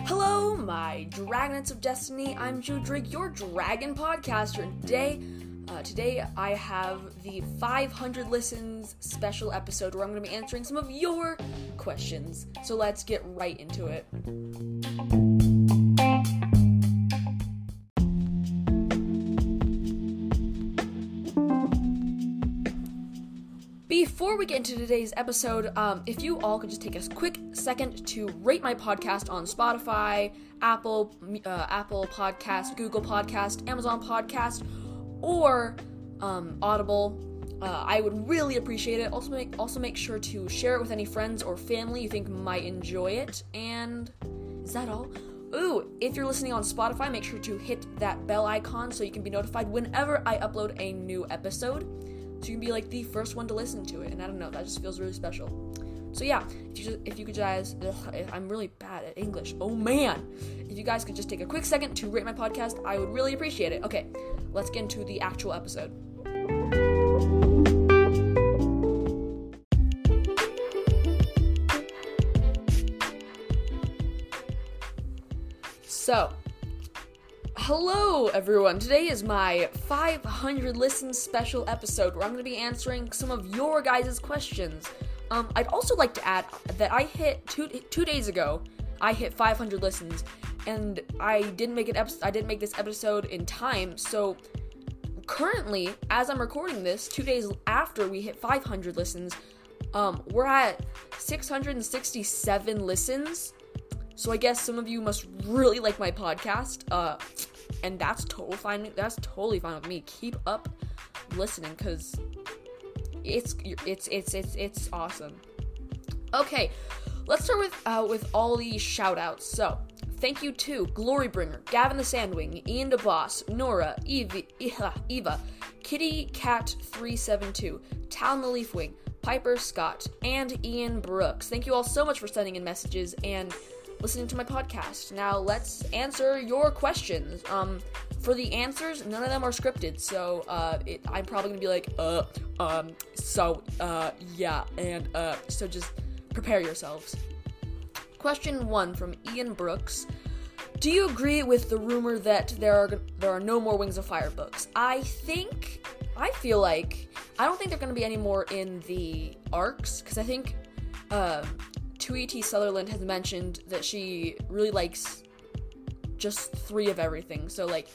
Hello, my Dragons of Destiny. I'm Judrig, your dragon podcaster. Today, uh, today I have the 500 listens special episode where I'm going to be answering some of your questions. So let's get right into it. Before we get into today's episode, um, if you all could just take a quick second to rate my podcast on Spotify, Apple, uh, Apple Podcast, Google Podcast, Amazon Podcast, or um, Audible, uh, I would really appreciate it. Also, make also make sure to share it with any friends or family you think might enjoy it. And is that all? Ooh, if you're listening on Spotify, make sure to hit that bell icon so you can be notified whenever I upload a new episode so you can be like the first one to listen to it. And I don't know, that just feels really special. So yeah, if you just, if you could guys, ugh, I'm really bad at English. Oh man, if you guys could just take a quick second to rate my podcast, I would really appreciate it. Okay, let's get into the actual episode. So, Hello, everyone. Today is my 500 listens special episode where I'm going to be answering some of your guys' questions. Um, I'd also like to add that I hit two two days ago. I hit 500 listens, and I didn't make an episode. I didn't make this episode in time. So currently, as I'm recording this, two days after we hit 500 listens, um, we're at 667 listens. So I guess some of you must really like my podcast. Uh, and that's totally fine. That's totally fine with me. Keep up listening because it's it's it's it's it's awesome. Okay, let's start with uh, with all these shout outs. So thank you to Glorybringer, Gavin the Sandwing, Ian DeBoss, Nora, Evie, Eva, Kitty Cat 372, Town the Leafwing, Piper Scott, and Ian Brooks. Thank you all so much for sending in messages and listening to my podcast. Now let's answer your questions. Um, for the answers, none of them are scripted, so uh, it, I'm probably gonna be like, uh, um, so, uh, yeah, and uh, so just prepare yourselves. Question one from Ian Brooks. Do you agree with the rumor that there are there are no more Wings of Fire books? I think I feel like I don't think they're going to be any more in the arcs because I think uh, Tui T. Sutherland has mentioned that she really likes just three of everything. So like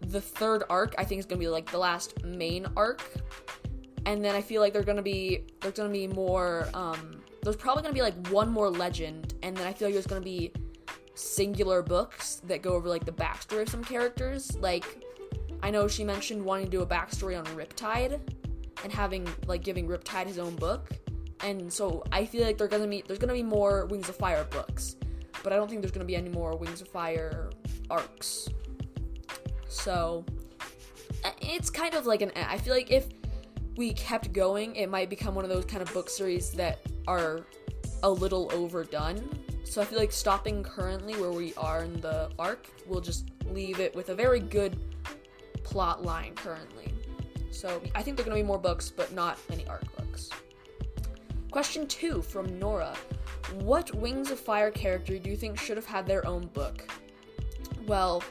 the third arc I think is gonna be like the last main arc. And then I feel like they're gonna be there's gonna be more um there's probably gonna be like one more legend, and then I feel like there's gonna be singular books that go over like the backstory of some characters. Like I know she mentioned wanting to do a backstory on Riptide and having like giving Riptide his own book and so I feel like they're gonna be there's gonna be more Wings of Fire books, but I don't think there's gonna be any more Wings of Fire arcs. So it's kind of like an I feel like if we kept going, it might become one of those kind of book series that are a little overdone. So I feel like stopping currently where we are in the arc will just leave it with a very good plot line currently. So I think there are gonna be more books, but not any arc books. Question two from Nora What Wings of Fire character do you think should have had their own book? Well,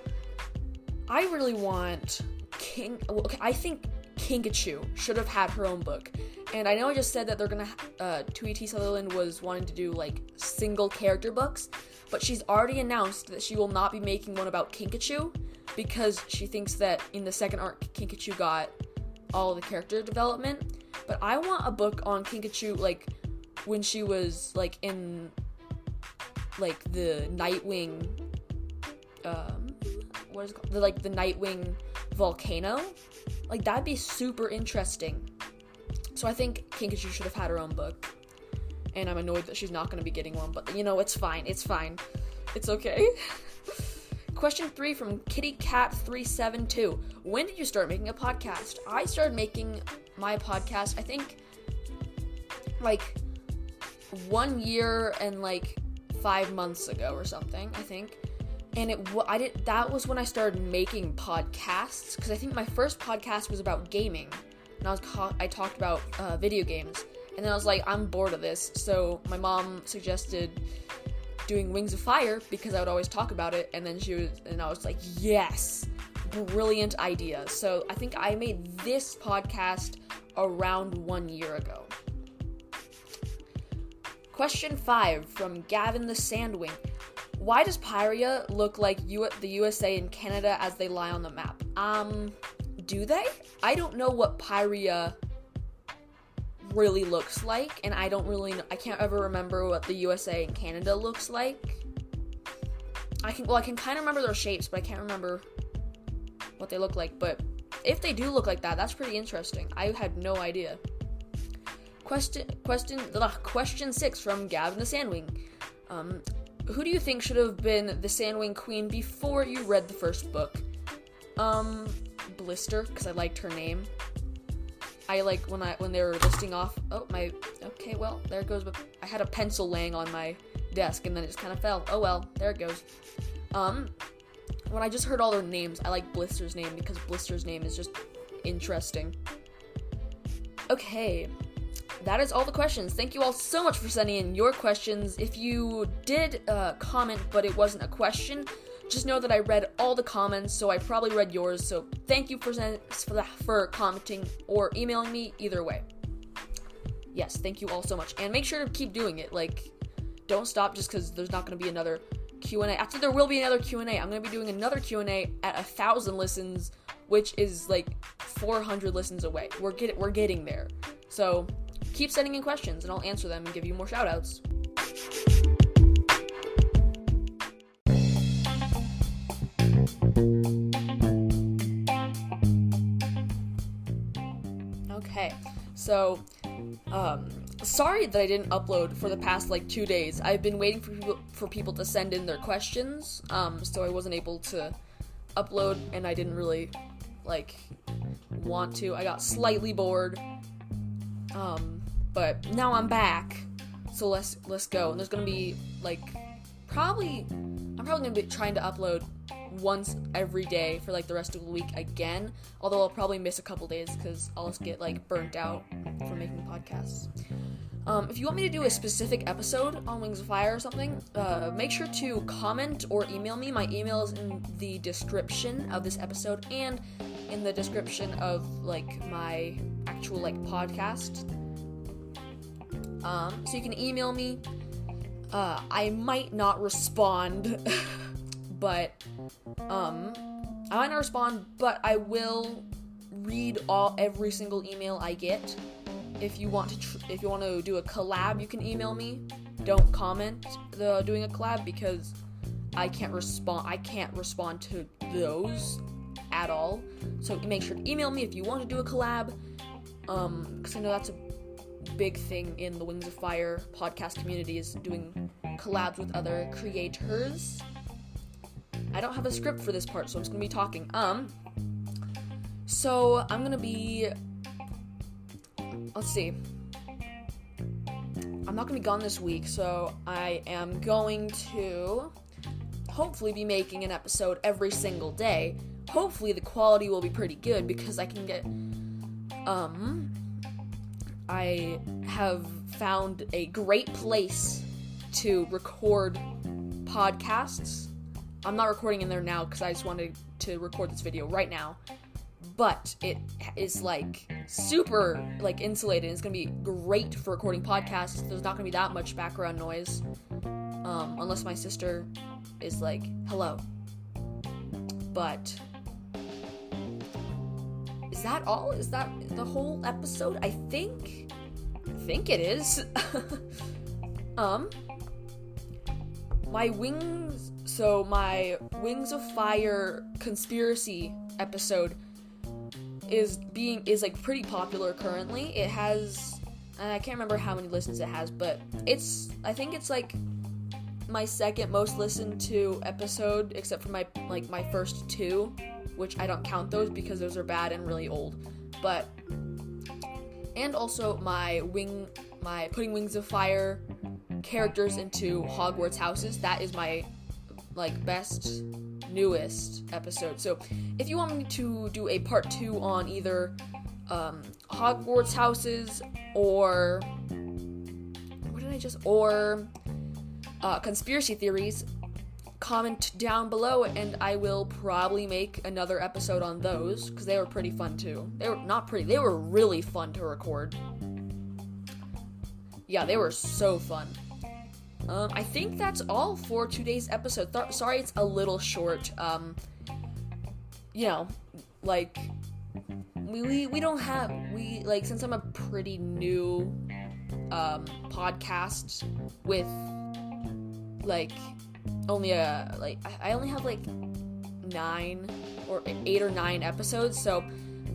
I really want King. Okay, I think Kinkajou should have had her own book. And I know I just said that they're gonna. Uh, Tui T. Sutherland was wanting to do like single character books, but she's already announced that she will not be making one about Kinkajou because she thinks that in the second arc, Kinkajou got all the character development but I want a book on Kinkajou like when she was like in like the Nightwing um what is it called? The like the Nightwing volcano. Like that'd be super interesting. So I think Kinkajou should have had her own book. And I'm annoyed that she's not going to be getting one, but you know, it's fine. It's fine. It's okay. Question three from Kitty Cat 372 When did you start making a podcast? I started making my podcast, I think, like one year and like five months ago or something. I think, and it I did that was when I started making podcasts because I think my first podcast was about gaming, and I was I talked about uh, video games, And then I was like, I'm bored of this. So my mom suggested doing Wings of Fire because I would always talk about it. And then she was, and I was like, yes, brilliant idea. So I think I made this podcast around one year ago. Question five from Gavin the Sandwing. Why does Pyrrhia look like U- the USA and Canada as they lie on the map? Um, do they? I don't know what Pyrrhia really looks like, and I don't really know, I can't ever remember what the USA and Canada looks like. I can well I can kind of remember their shapes, but I can't remember what they look like. But if they do look like that, that's pretty interesting. I had no idea. Question question ugh, question six from Gavin the Sandwing. Um, who do you think should have been the Sandwing Queen before you read the first book? Um, Blister, because I liked her name. I like when I when they were listing off. Oh my. Okay, well there it goes. But I had a pencil laying on my desk, and then it just kind of fell. Oh well, there it goes. Um, when I just heard all their names, I like Blister's name because Blister's name is just interesting. Okay, that is all the questions. Thank you all so much for sending in your questions. If you did uh, comment but it wasn't a question, just know that I read all the comments, so I probably read yours. So thank you for for, for commenting or emailing me. Either way, yes, thank you all so much, and make sure to keep doing it. Like, don't stop just because there's not going to be another Q and A. Actually, there will be another Q and A. I'm going to be doing another Q and A at a thousand listens, which is like 400 listens away. We're get we're getting there. So keep sending in questions, and I'll answer them and give you more shoutouts. Okay, so, um, sorry that I didn't upload for the past like two days. I've been waiting for people for people to send in their questions, um, so I wasn't able to upload, and I didn't really like want to. I got slightly bored, um, but now I'm back, so let's let's go. And there's gonna be like probably I'm probably gonna be trying to upload once every day for like the rest of the week again. Although I'll probably miss a couple days because I'll just get like burnt out from making podcasts. Um, if you want me to do a specific episode on Wings of Fire or something, uh, make sure to comment or email me. My email is in the description of this episode and in the description of like my actual like podcast. Um, so you can email me. Uh, I might not respond, but um, I might not respond, but I will read all every single email I get. If you want to, tr- if you want to do a collab, you can email me. Don't comment the doing a collab because I can't respond. I can't respond to those at all. So make sure to email me if you want to do a collab. Um, because I know that's a big thing in the Wings of Fire podcast community is doing collabs with other creators. I don't have a script for this part, so I'm just gonna be talking. Um, so I'm gonna be. Let's see. I'm not gonna be gone this week, so I am going to hopefully be making an episode every single day. Hopefully the quality will be pretty good because I can get um I have found a great place to record podcasts. I'm not recording in there now because I just wanted to record this video right now. But it is like super like insulated. It's gonna be great for recording podcasts. There's not gonna be that much background noise, um, unless my sister is like, "Hello." But is that all? Is that the whole episode? I think. I think it is. um. My wings. So, my Wings of Fire conspiracy episode is being. is like pretty popular currently. It has. I can't remember how many listens it has, but it's. I think it's like my second most listened to episode, except for my like my first two which I don't count those because those are bad and really old. But and also my wing my putting wings of fire characters into Hogwarts houses. That is my like best newest episode. So if you want me to do a part 2 on either um, Hogwarts houses or what did I just or uh, conspiracy theories? Comment down below, and I will probably make another episode on those because they were pretty fun too. They were not pretty; they were really fun to record. Yeah, they were so fun. Um, I think that's all for today's episode. Th- sorry, it's a little short. Um, you know, like we, we we don't have we like since I'm a pretty new um podcast with like only a like I only have like nine or eight or nine episodes, so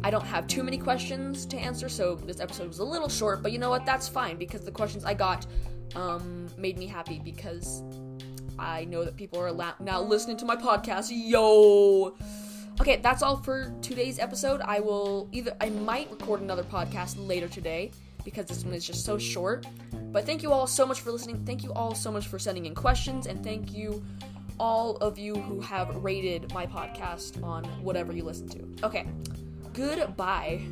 I don't have too many questions to answer. So this episode was a little short, but you know what? That's fine because the questions I got um, made me happy because I know that people are la- now listening to my podcast. Yo. Okay, that's all for today's episode. I will either I might record another podcast later today because this one is just so short. But thank you all so much for listening. Thank you all so much for sending in questions and thank you all of you who have rated my podcast on whatever you listen to. Okay. Goodbye.